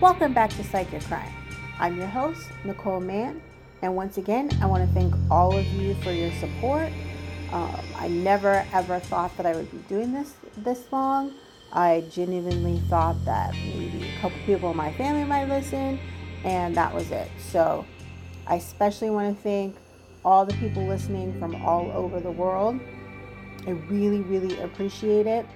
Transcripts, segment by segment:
Welcome back to Psych Your Crime. I'm your host, Nicole Mann, and once again, I want to thank all of you for your support. Um, I never ever thought that I would be doing this this long. I genuinely thought that maybe a couple people in my family might listen, and that was it. So, I especially want to thank all the people listening from all over the world. I really, really appreciate it.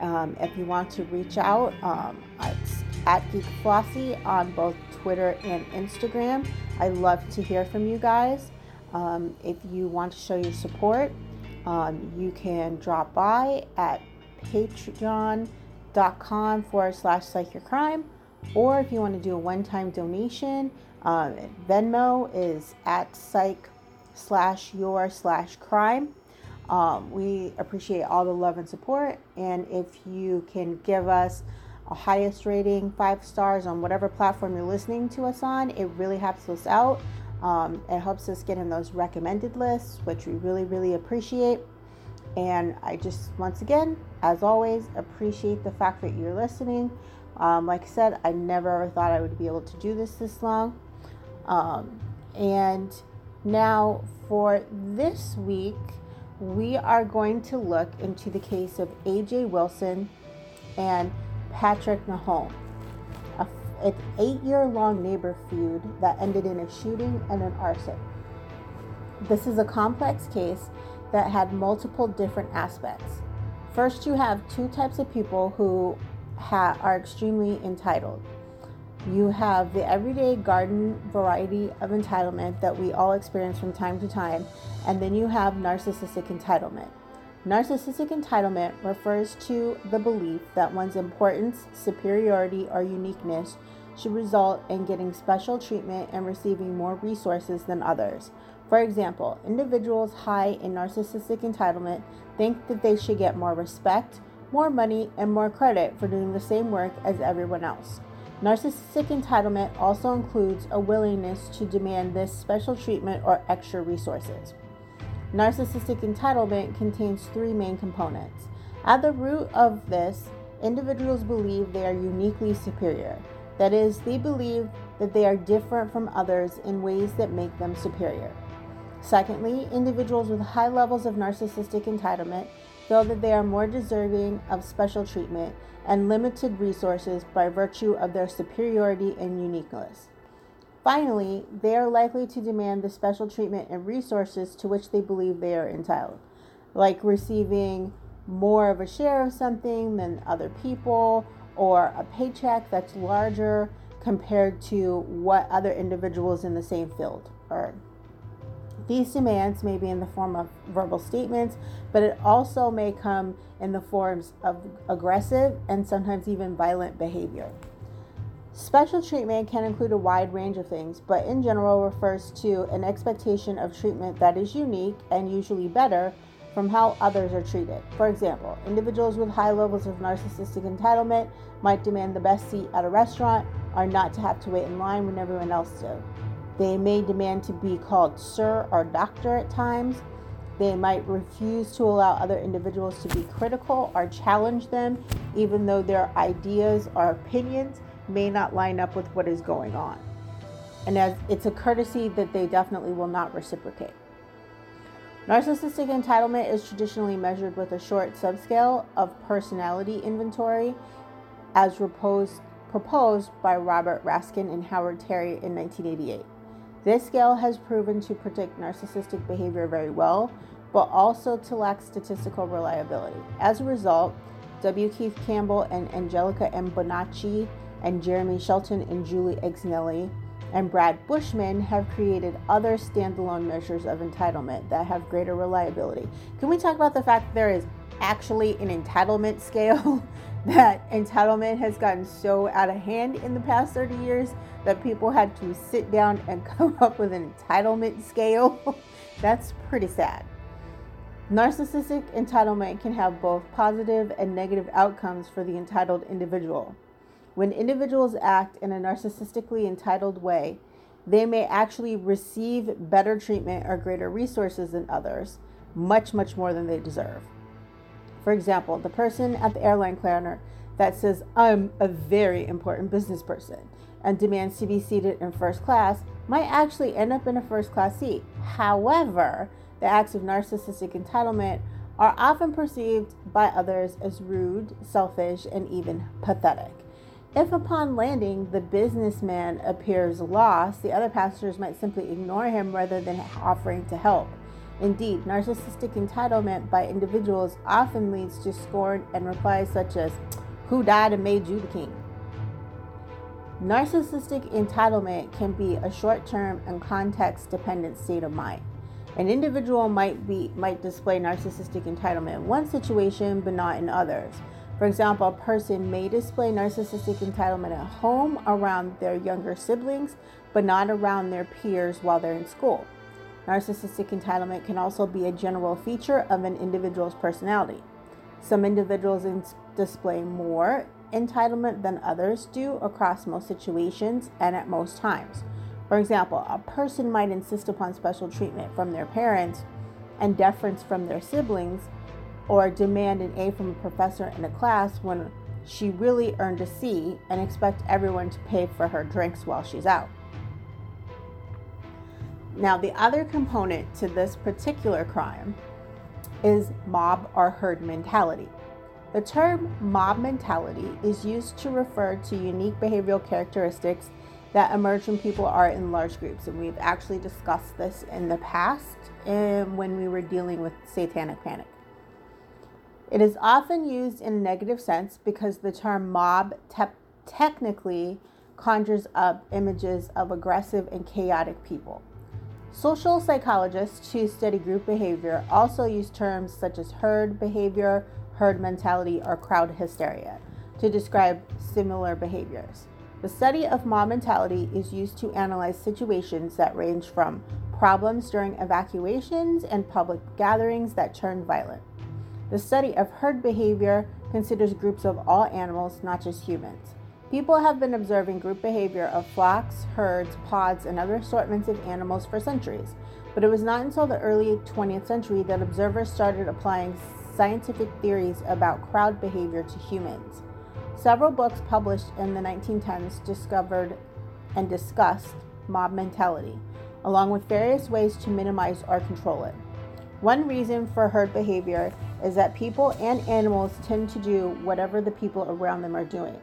Um, if you want to reach out, um, it's at Geek Flossy on both Twitter and Instagram. I love to hear from you guys. Um, if you want to show your support, um, you can drop by at patreon.com forward slash psych your crime. Or if you want to do a one time donation, uh, Venmo is at psych slash your slash crime. Um, we appreciate all the love and support. And if you can give us a highest rating, five stars on whatever platform you're listening to us on, it really helps us out. Um, it helps us get in those recommended lists, which we really, really appreciate. And I just, once again, as always, appreciate the fact that you're listening. Um, like I said, I never ever thought I would be able to do this this long. Um, and now, for this week, we are going to look into the case of AJ Wilson and Patrick Nahom, an eight year long neighbor feud that ended in a shooting and an arson. This is a complex case that had multiple different aspects. First, you have two types of people who ha- are extremely entitled. You have the everyday garden variety of entitlement that we all experience from time to time, and then you have narcissistic entitlement. Narcissistic entitlement refers to the belief that one's importance, superiority, or uniqueness should result in getting special treatment and receiving more resources than others. For example, individuals high in narcissistic entitlement think that they should get more respect, more money, and more credit for doing the same work as everyone else. Narcissistic entitlement also includes a willingness to demand this special treatment or extra resources. Narcissistic entitlement contains three main components. At the root of this, individuals believe they are uniquely superior. That is, they believe that they are different from others in ways that make them superior. Secondly, individuals with high levels of narcissistic entitlement feel that they are more deserving of special treatment and limited resources by virtue of their superiority and uniqueness. Finally, they are likely to demand the special treatment and resources to which they believe they are entitled, like receiving more of a share of something than other people or a paycheck that's larger compared to what other individuals in the same field earn. These demands may be in the form of verbal statements, but it also may come in the forms of aggressive and sometimes even violent behavior. Special treatment can include a wide range of things, but in general refers to an expectation of treatment that is unique and usually better from how others are treated. For example, individuals with high levels of narcissistic entitlement might demand the best seat at a restaurant or not to have to wait in line when everyone else does. They may demand to be called sir or doctor at times. They might refuse to allow other individuals to be critical or challenge them, even though their ideas or opinions may not line up with what is going on. And as it's a courtesy that they definitely will not reciprocate. Narcissistic entitlement is traditionally measured with a short subscale of personality inventory as proposed, proposed by Robert Raskin and Howard Terry in 1988. This scale has proven to predict narcissistic behavior very well, but also to lack statistical reliability. As a result, W. Keith Campbell and Angelica M. Bonacci and Jeremy Shelton and Julie Exnelli and Brad Bushman have created other standalone measures of entitlement that have greater reliability. Can we talk about the fact that there is actually an entitlement scale that entitlement has gotten so out of hand in the past 30 years that people had to sit down and come up with an entitlement scale. That's pretty sad. Narcissistic entitlement can have both positive and negative outcomes for the entitled individual. When individuals act in a narcissistically entitled way, they may actually receive better treatment or greater resources than others, much, much more than they deserve. For example, the person at the airline counter that says, I'm a very important business person, and demands to be seated in first class might actually end up in a first class seat. However, the acts of narcissistic entitlement are often perceived by others as rude, selfish, and even pathetic. If upon landing the businessman appears lost, the other passengers might simply ignore him rather than offering to help. Indeed, narcissistic entitlement by individuals often leads to scorn and replies such as, Who died and made you the king? Narcissistic entitlement can be a short term and context dependent state of mind. An individual might be might display narcissistic entitlement in one situation but not in others. For example, a person may display narcissistic entitlement at home around their younger siblings but not around their peers while they're in school. Narcissistic entitlement can also be a general feature of an individual's personality. Some individuals display more entitlement than others do across most situations and at most times. For example, a person might insist upon special treatment from their parents and deference from their siblings, or demand an A from a professor in a class when she really earned a C and expect everyone to pay for her drinks while she's out. Now, the other component to this particular crime is mob or herd mentality. The term mob mentality is used to refer to unique behavioral characteristics that emerge when people are in large groups. And we've actually discussed this in the past um, when we were dealing with satanic panic. It is often used in a negative sense because the term mob te- technically conjures up images of aggressive and chaotic people. Social psychologists who study group behavior also use terms such as herd behavior herd mentality, or crowd hysteria to describe similar behaviors. The study of mob mentality is used to analyze situations that range from problems during evacuations and public gatherings that turn violent. The study of herd behavior considers groups of all animals, not just humans. People have been observing group behavior of flocks, herds, pods, and other assortments of animals for centuries, but it was not until the early 20th century that observers started applying scientific theories about crowd behavior to humans. Several books published in the 1910s discovered and discussed mob mentality, along with various ways to minimize or control it. One reason for herd behavior is that people and animals tend to do whatever the people around them are doing.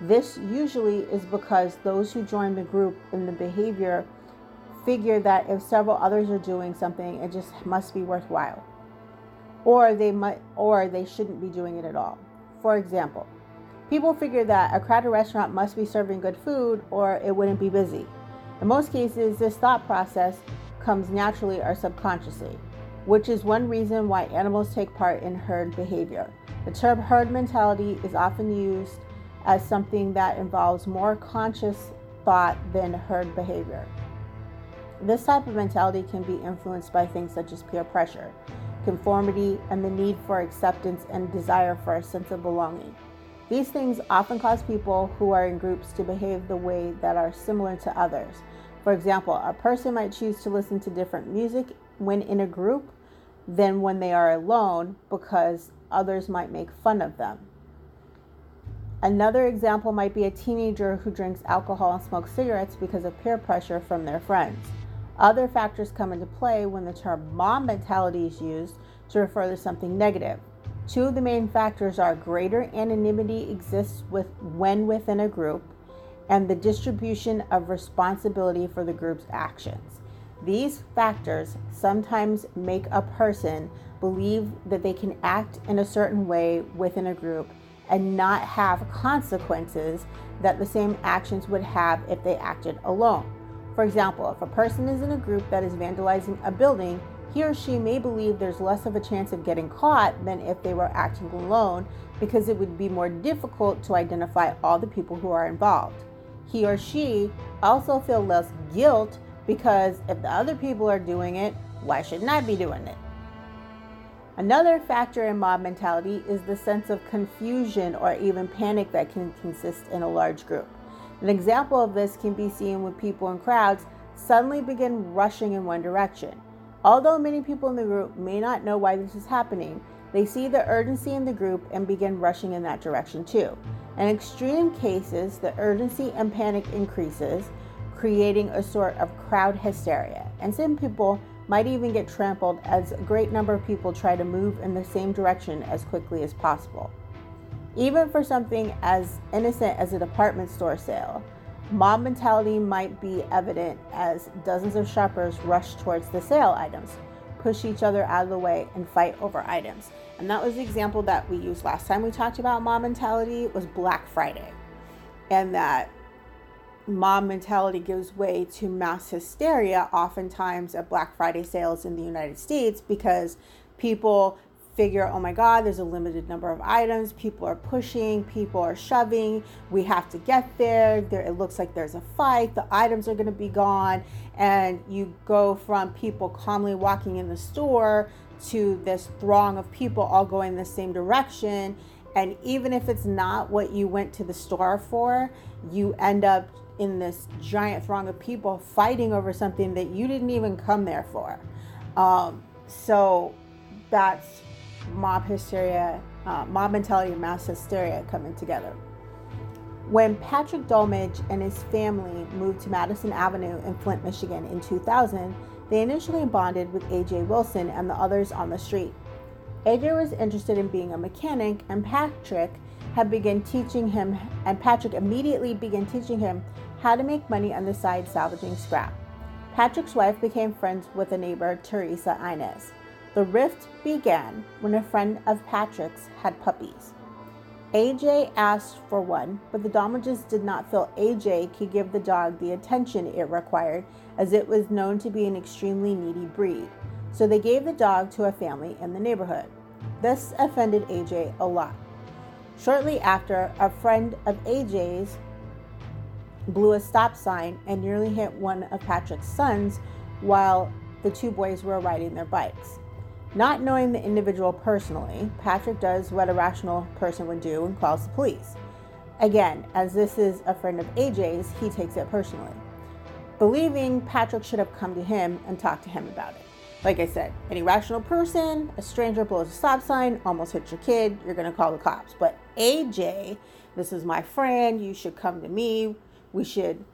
This usually is because those who join the group in the behavior figure that if several others are doing something, it just must be worthwhile or they might or they shouldn't be doing it at all. For example, people figure that a crowded restaurant must be serving good food or it wouldn't be busy. In most cases, this thought process comes naturally or subconsciously, which is one reason why animals take part in herd behavior. The term herd mentality is often used as something that involves more conscious thought than herd behavior. This type of mentality can be influenced by things such as peer pressure, conformity, and the need for acceptance and desire for a sense of belonging. These things often cause people who are in groups to behave the way that are similar to others. For example, a person might choose to listen to different music when in a group than when they are alone because others might make fun of them. Another example might be a teenager who drinks alcohol and smokes cigarettes because of peer pressure from their friends. Other factors come into play when the term mob mentality is used to refer to something negative. Two of the main factors are greater anonymity exists with when within a group and the distribution of responsibility for the group's actions. These factors sometimes make a person believe that they can act in a certain way within a group and not have consequences that the same actions would have if they acted alone. For example, if a person is in a group that is vandalizing a building, he or she may believe there's less of a chance of getting caught than if they were acting alone because it would be more difficult to identify all the people who are involved. He or she also feel less guilt because if the other people are doing it, why shouldn't I be doing it? Another factor in mob mentality is the sense of confusion or even panic that can consist in a large group. An example of this can be seen when people in crowds suddenly begin rushing in one direction. Although many people in the group may not know why this is happening, they see the urgency in the group and begin rushing in that direction too. In extreme cases, the urgency and panic increases, creating a sort of crowd hysteria. And some people might even get trampled as a great number of people try to move in the same direction as quickly as possible. Even for something as innocent as a department store sale, mob mentality might be evident as dozens of shoppers rush towards the sale items, push each other out of the way, and fight over items. And that was the example that we used last time we talked about mob mentality was Black Friday. And that mob mentality gives way to mass hysteria oftentimes at Black Friday sales in the United States because people figure, oh my God, there's a limited number of items. People are pushing, people are shoving. We have to get there. There, it looks like there's a fight. The items are going to be gone, and you go from people calmly walking in the store to this throng of people all going the same direction. And even if it's not what you went to the store for, you end up in this giant throng of people fighting over something that you didn't even come there for. Um, so that's mob hysteria, uh, mob mentality, and mass hysteria coming together. When Patrick Dolmage and his family moved to Madison Avenue in Flint, Michigan in 2000, they initially bonded with AJ Wilson and the others on the street. AJ was interested in being a mechanic, and Patrick had begun teaching him, and Patrick immediately began teaching him how to make money on the side salvaging scrap. Patrick's wife became friends with a neighbor, Teresa Inez. The rift began when a friend of Patrick's had puppies. AJ asked for one, but the Dolmages did not feel AJ could give the dog the attention it required, as it was known to be an extremely needy breed. So they gave the dog to a family in the neighborhood. This offended AJ a lot. Shortly after, a friend of AJ's blew a stop sign and nearly hit one of Patrick's sons while the two boys were riding their bikes. Not knowing the individual personally, Patrick does what a rational person would do and calls the police. Again, as this is a friend of AJ's, he takes it personally, believing Patrick should have come to him and talked to him about it. Like I said, any rational person, a stranger blows a stop sign, almost hits your kid, you're gonna call the cops. But AJ, this is my friend, you should come to me. We should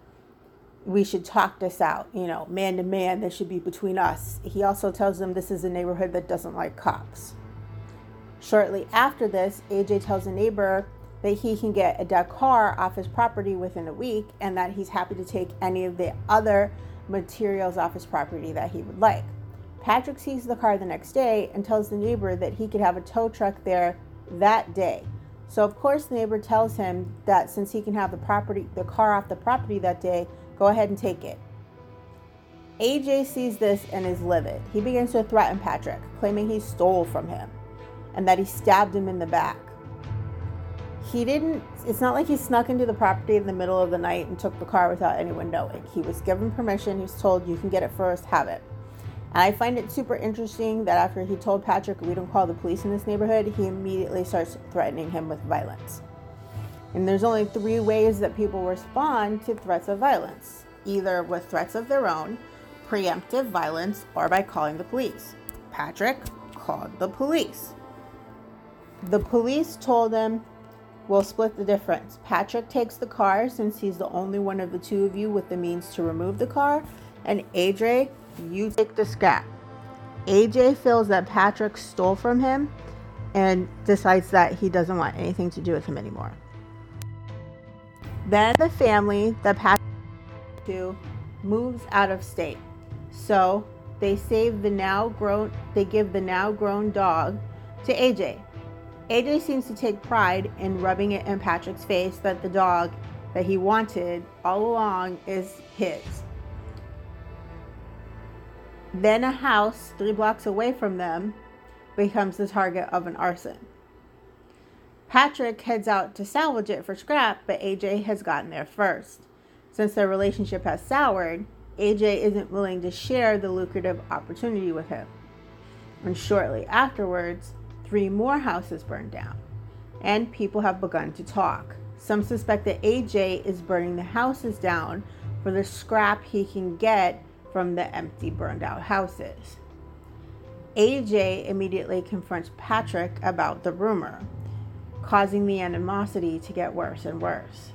we should talk this out, you know, man to man, this should be between us. He also tells them this is a neighborhood that doesn't like cops. Shortly after this, AJ tells a neighbor that he can get a dead car off his property within a week and that he's happy to take any of the other materials off his property that he would like. Patrick sees the car the next day and tells the neighbor that he could have a tow truck there that day. So of course the neighbor tells him that since he can have the property the car off the property that day, Go ahead and take it. AJ sees this and is livid. He begins to threaten Patrick, claiming he stole from him and that he stabbed him in the back. He didn't, it's not like he snuck into the property in the middle of the night and took the car without anyone knowing. He was given permission. He was told, you can get it first, have it. And I find it super interesting that after he told Patrick we don't call the police in this neighborhood, he immediately starts threatening him with violence. And there's only three ways that people respond to threats of violence either with threats of their own, preemptive violence, or by calling the police. Patrick called the police. The police told him, We'll split the difference. Patrick takes the car since he's the only one of the two of you with the means to remove the car, and AJ, you take the scrap. AJ feels that Patrick stole from him and decides that he doesn't want anything to do with him anymore. Then the family that Patrick to moves out of state. So they save the now grown they give the now grown dog to AJ. AJ seems to take pride in rubbing it in Patrick's face that the dog that he wanted all along is his. Then a house three blocks away from them becomes the target of an arson. Patrick heads out to salvage it for scrap, but AJ has gotten there first. Since their relationship has soured, AJ isn't willing to share the lucrative opportunity with him. And shortly afterwards, three more houses burn down, and people have begun to talk. Some suspect that AJ is burning the houses down for the scrap he can get from the empty, burned out houses. AJ immediately confronts Patrick about the rumor causing the animosity to get worse and worse.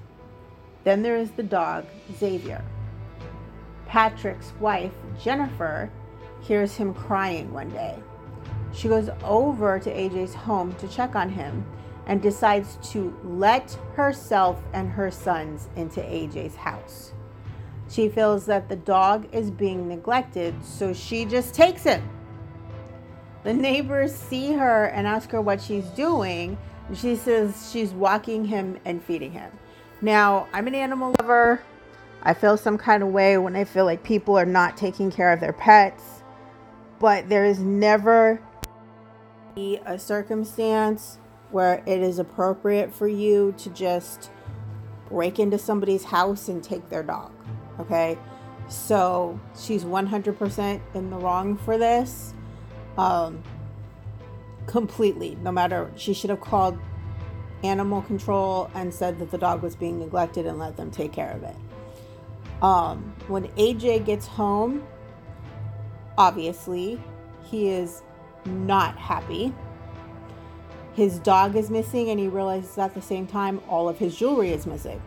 Then there is the dog, Xavier. Patrick's wife, Jennifer, hears him crying one day. She goes over to AJ's home to check on him and decides to let herself and her sons into AJ's house. She feels that the dog is being neglected, so she just takes him. The neighbors see her and ask her what she's doing. She says she's walking him and feeding him. Now, I'm an animal lover. I feel some kind of way when I feel like people are not taking care of their pets, but there is never a circumstance where it is appropriate for you to just break into somebody's house and take their dog. Okay. So she's 100% in the wrong for this. Um, completely. No matter, she should have called animal control and said that the dog was being neglected and let them take care of it. Um, when AJ gets home, obviously, he is not happy. His dog is missing, and he realizes at the same time all of his jewelry is missing.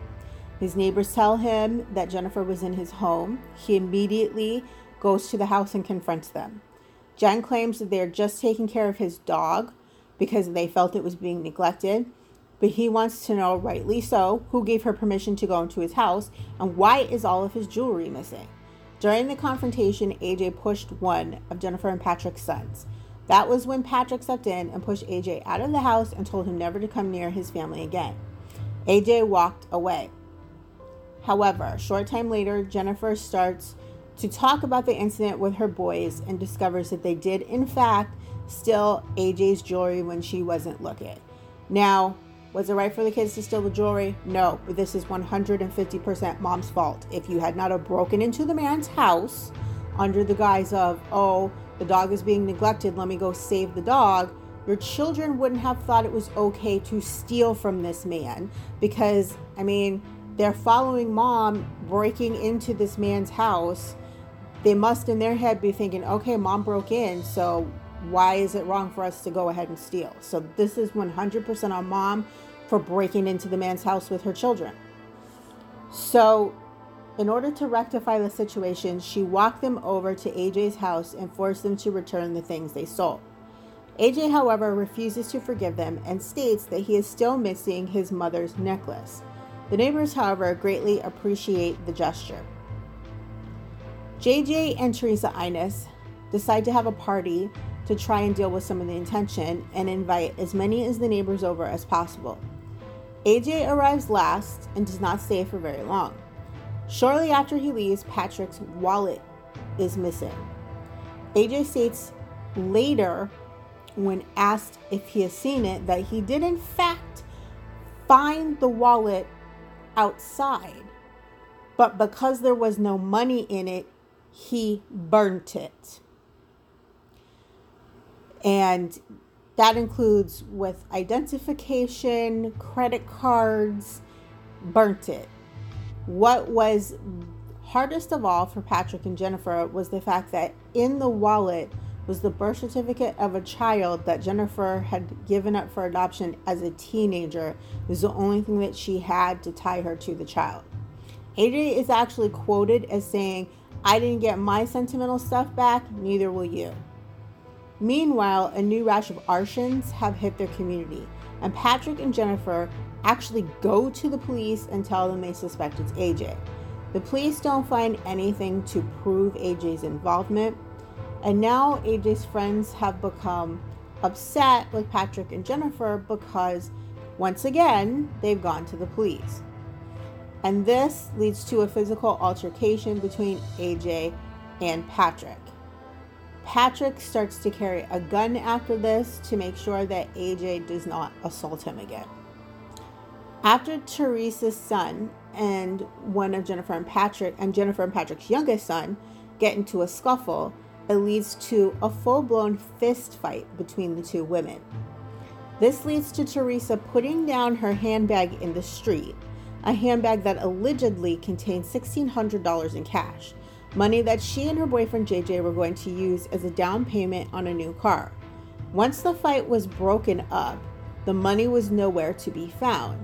His neighbors tell him that Jennifer was in his home. He immediately goes to the house and confronts them. Jen claims that they're just taking care of his dog because they felt it was being neglected, but he wants to know, rightly so, who gave her permission to go into his house and why is all of his jewelry missing. During the confrontation, AJ pushed one of Jennifer and Patrick's sons. That was when Patrick stepped in and pushed AJ out of the house and told him never to come near his family again. AJ walked away. However, a short time later, Jennifer starts to talk about the incident with her boys and discovers that they did, in fact, steal AJ's jewelry when she wasn't looking. Now, was it right for the kids to steal the jewelry? No, this is 150% mom's fault. If you had not have broken into the man's house under the guise of, oh, the dog is being neglected, let me go save the dog, your children wouldn't have thought it was okay to steal from this man because, I mean, they're following mom breaking into this man's house. They must, in their head, be thinking, okay, mom broke in, so why is it wrong for us to go ahead and steal? So, this is 100% on mom for breaking into the man's house with her children. So, in order to rectify the situation, she walked them over to AJ's house and forced them to return the things they stole. AJ, however, refuses to forgive them and states that he is still missing his mother's necklace. The neighbors, however, greatly appreciate the gesture. JJ and Teresa Innes decide to have a party to try and deal with some of the intention and invite as many as the neighbors over as possible. AJ arrives last and does not stay for very long. Shortly after he leaves, Patrick's wallet is missing. AJ states later, when asked if he has seen it, that he did in fact find the wallet outside, but because there was no money in it, he burnt it. And that includes with identification, credit cards, burnt it what was hardest of all for Patrick and Jennifer was the fact that in the wallet was the birth certificate of a child that Jennifer had given up for adoption as a teenager. It was the only thing that she had to tie her to the child. AJ is actually quoted as saying, I didn't get my sentimental stuff back, neither will you. Meanwhile, a new rash of arsons have hit their community, and Patrick and Jennifer actually go to the police and tell them they suspect it's AJ. The police don't find anything to prove AJ's involvement, and now AJ's friends have become upset with Patrick and Jennifer because once again they've gone to the police. And this leads to a physical altercation between AJ and Patrick. Patrick starts to carry a gun after this to make sure that AJ does not assault him again. After Teresa's son and one of Jennifer and Patrick and Jennifer and Patrick's youngest son get into a scuffle, it leads to a full blown fist fight between the two women. This leads to Teresa putting down her handbag in the street, a handbag that allegedly contained $1,600 in cash, money that she and her boyfriend JJ were going to use as a down payment on a new car. Once the fight was broken up, The money was nowhere to be found.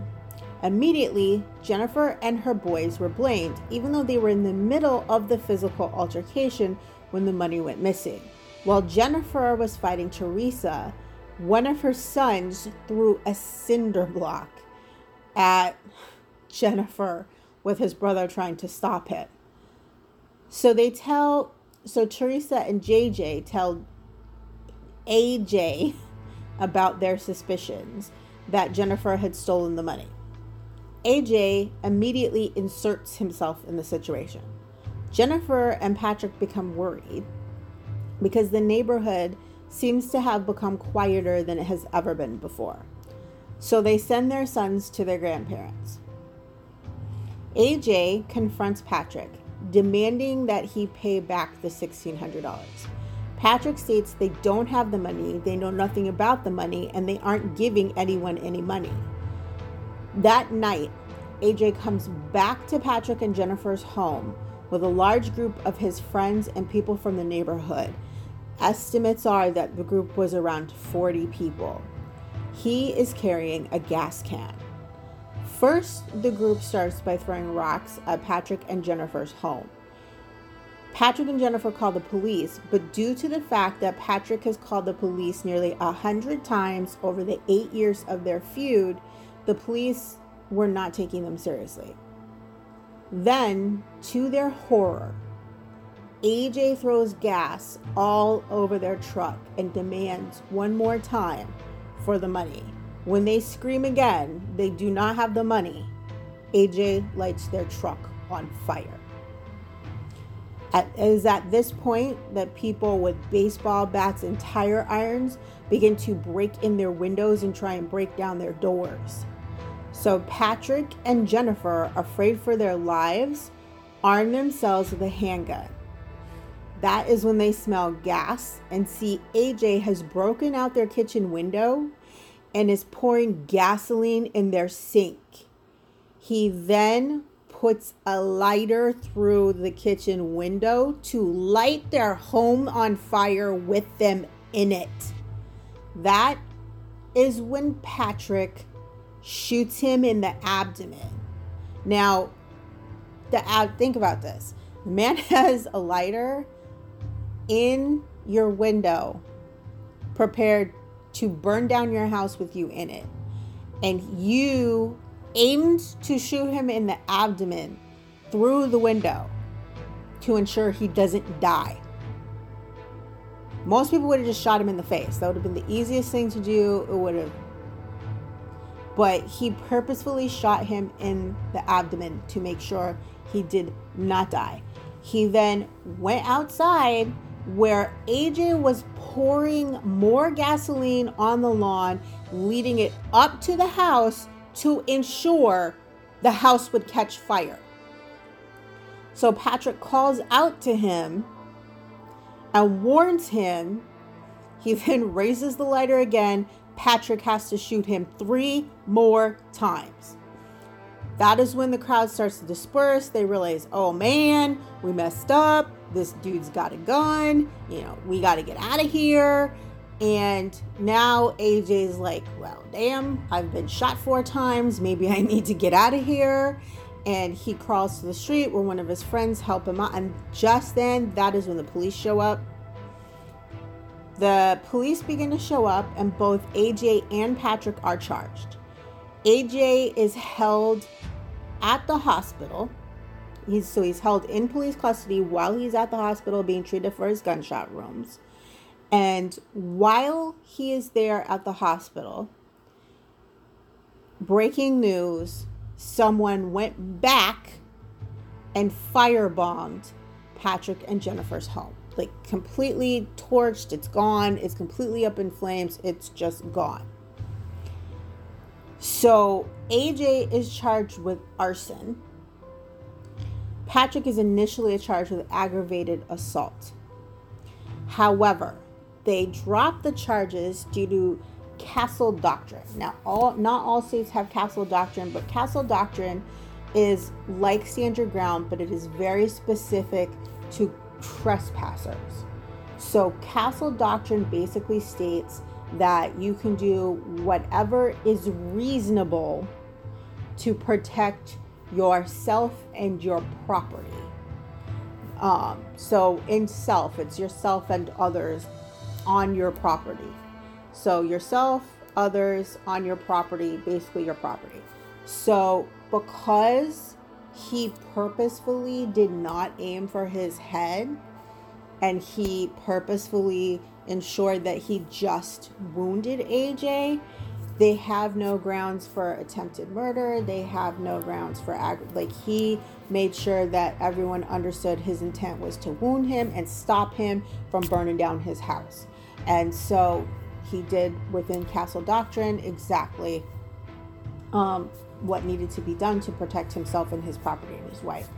Immediately, Jennifer and her boys were blamed, even though they were in the middle of the physical altercation when the money went missing. While Jennifer was fighting Teresa, one of her sons threw a cinder block at Jennifer with his brother trying to stop it. So they tell, so Teresa and JJ tell AJ about their suspicions that Jennifer had stolen the money. AJ immediately inserts himself in the situation. Jennifer and Patrick become worried because the neighborhood seems to have become quieter than it has ever been before. So they send their sons to their grandparents. AJ confronts Patrick, demanding that he pay back the $1,600. Patrick states they don't have the money, they know nothing about the money, and they aren't giving anyone any money. That night, AJ comes back to Patrick and Jennifer's home with a large group of his friends and people from the neighborhood. Estimates are that the group was around 40 people. He is carrying a gas can. First, the group starts by throwing rocks at Patrick and Jennifer's home. Patrick and Jennifer call the police, but due to the fact that Patrick has called the police nearly a hundred times over the eight years of their feud, the police were not taking them seriously. Then, to their horror, AJ throws gas all over their truck and demands one more time for the money. When they scream again, they do not have the money. AJ lights their truck on fire. It is at this point that people with baseball bats and tire irons begin to break in their windows and try and break down their doors. So Patrick and Jennifer, afraid for their lives, arm themselves with a handgun. That is when they smell gas and see AJ has broken out their kitchen window and is pouring gasoline in their sink. He then puts a lighter through the kitchen window to light their home on fire with them in it. That is when Patrick shoots him in the abdomen. Now, the ab- think about this. The man has a lighter in your window prepared to burn down your house with you in it. And you aimed to shoot him in the abdomen through the window to ensure he doesn't die. Most people would have just shot him in the face. That would have been the easiest thing to do. It would have. But he purposefully shot him in the abdomen to make sure he did not die. He then went outside where AJ was pouring more gasoline on the lawn, leading it up to the house to ensure the house would catch fire. So Patrick calls out to him and warns him. He then raises the lighter again. Patrick has to shoot him three more times. That is when the crowd starts to disperse. They realize, oh man, we messed up. This dude's got a gun. You know, we got to get out of here. And now AJ's like, well, damn, I've been shot four times. Maybe I need to get out of here. And he crawls to the street where one of his friends help him out. And just then, that is when the police show up. The police begin to show up, and both AJ and Patrick are charged. AJ is held at the hospital. He's so he's held in police custody while he's at the hospital being treated for his gunshot wounds. And while he is there at the hospital, breaking news someone went back and firebombed Patrick and Jennifer's home. Like completely torched, it's gone, it's completely up in flames, it's just gone. So AJ is charged with arson. Patrick is initially charged with aggravated assault. However, they dropped the charges due to castle doctrine. Now, all not all states have castle doctrine, but castle doctrine is like stand your ground, but it is very specific to trespassers. So, castle doctrine basically states that you can do whatever is reasonable to protect yourself and your property. Um, so, in self, it's yourself and others on your property. So, yourself, others on your property, basically your property. So, because he purposefully did not aim for his head and he purposefully ensured that he just wounded AJ, they have no grounds for attempted murder. They have no grounds for ag- like he made sure that everyone understood his intent was to wound him and stop him from burning down his house. And so he did within castle doctrine exactly um, what needed to be done to protect himself and his property and his wife.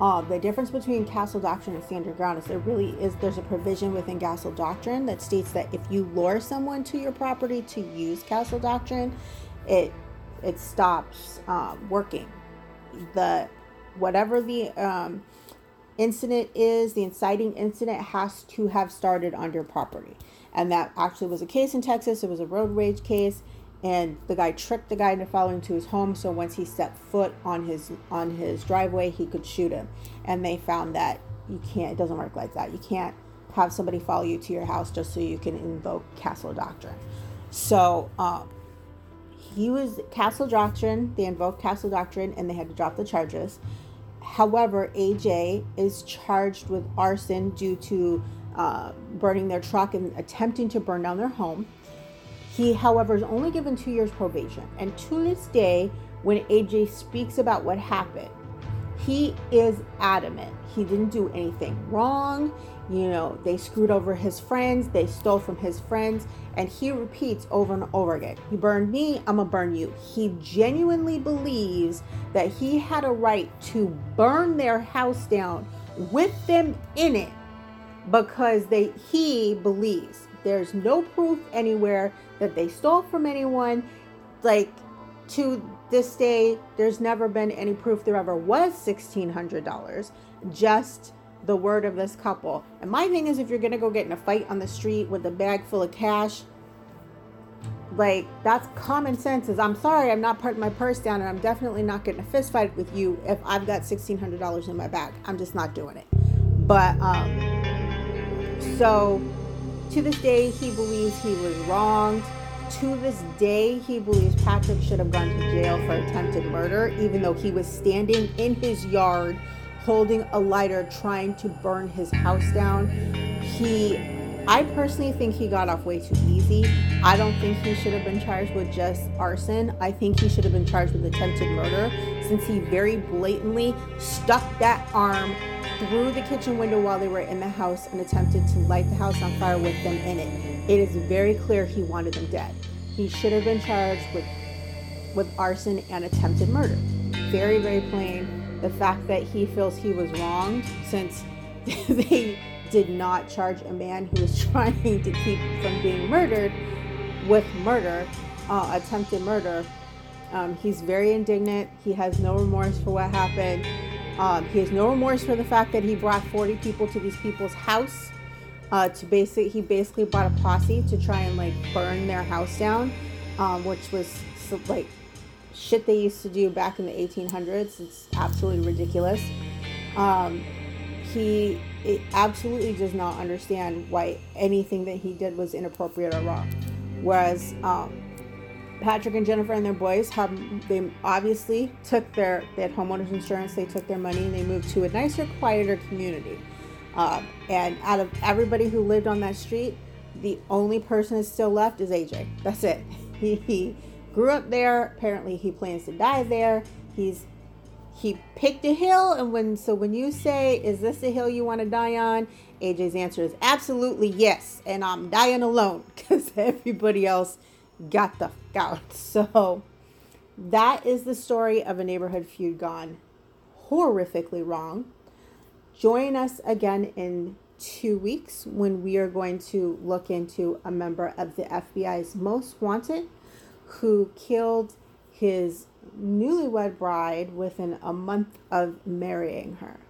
Uh, the difference between castle doctrine and stand your ground is there really is there's a provision within castle doctrine that states that if you lure someone to your property to use castle doctrine, it it stops um, working. The whatever the um, incident is, the inciting incident has to have started on your property, and that actually was a case in Texas. It was a road rage case and the guy tricked the guy into following to his home so once he stepped foot on his on his driveway he could shoot him. And they found that you can't it doesn't work like that. You can't have somebody follow you to your house just so you can invoke castle doctrine. So um, he was castle doctrine they invoked castle doctrine and they had to drop the charges. However aj is charged with arson due to uh, burning their truck and attempting to burn down their home he, however, is only given two years probation. And to this day, when AJ speaks about what happened, he is adamant. He didn't do anything wrong. You know, they screwed over his friends, they stole from his friends, and he repeats over and over again He burned me, I'm gonna burn you. He genuinely believes that he had a right to burn their house down with them in it because they he believes there's no proof anywhere that they stole from anyone. Like to this day, there's never been any proof there ever was $1,600. Just the word of this couple. And my thing is, if you're going to go get in a fight on the street with a bag full of cash, like that's common sense is i'm sorry i'm not putting my purse down and i'm definitely not getting a fist fight with you if i've got $1600 in my bag i'm just not doing it but um so to this day, he believes he was wronged. To this day, he believes Patrick should have gone to jail for attempted murder, even though he was standing in his yard holding a lighter trying to burn his house down. He I personally think he got off way too easy. I don't think he should have been charged with just arson. I think he should have been charged with attempted murder since he very blatantly stuck that arm through the kitchen window while they were in the house and attempted to light the house on fire with them in it. It is very clear he wanted them dead. He should have been charged with with arson and attempted murder. Very, very plain. The fact that he feels he was wronged since they did not charge a man who was trying to keep from being murdered with murder, uh, attempted murder. Um, he's very indignant. He has no remorse for what happened. Um, he has no remorse for the fact that he brought 40 people to these people's house. Uh, to basically, he basically brought a posse to try and like burn their house down, um, which was like shit they used to do back in the 1800s. It's absolutely ridiculous. Um, he absolutely does not understand why anything that he did was inappropriate or wrong. Whereas um, Patrick and Jennifer and their boys have they obviously took their they had homeowners insurance. They took their money and they moved to a nicer, quieter community. Um, and out of everybody who lived on that street, the only person that's still left is AJ. That's it. He, he grew up there. Apparently, he plans to die there. He's he picked a hill and when so when you say is this the hill you want to die on aj's answer is absolutely yes and i'm dying alone because everybody else got the fuck out so that is the story of a neighborhood feud gone horrifically wrong join us again in two weeks when we are going to look into a member of the fbi's most wanted who killed his newlywed bride within a month of marrying her.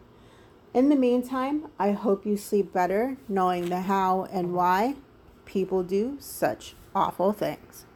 In the meantime, I hope you sleep better knowing the how and why people do such awful things.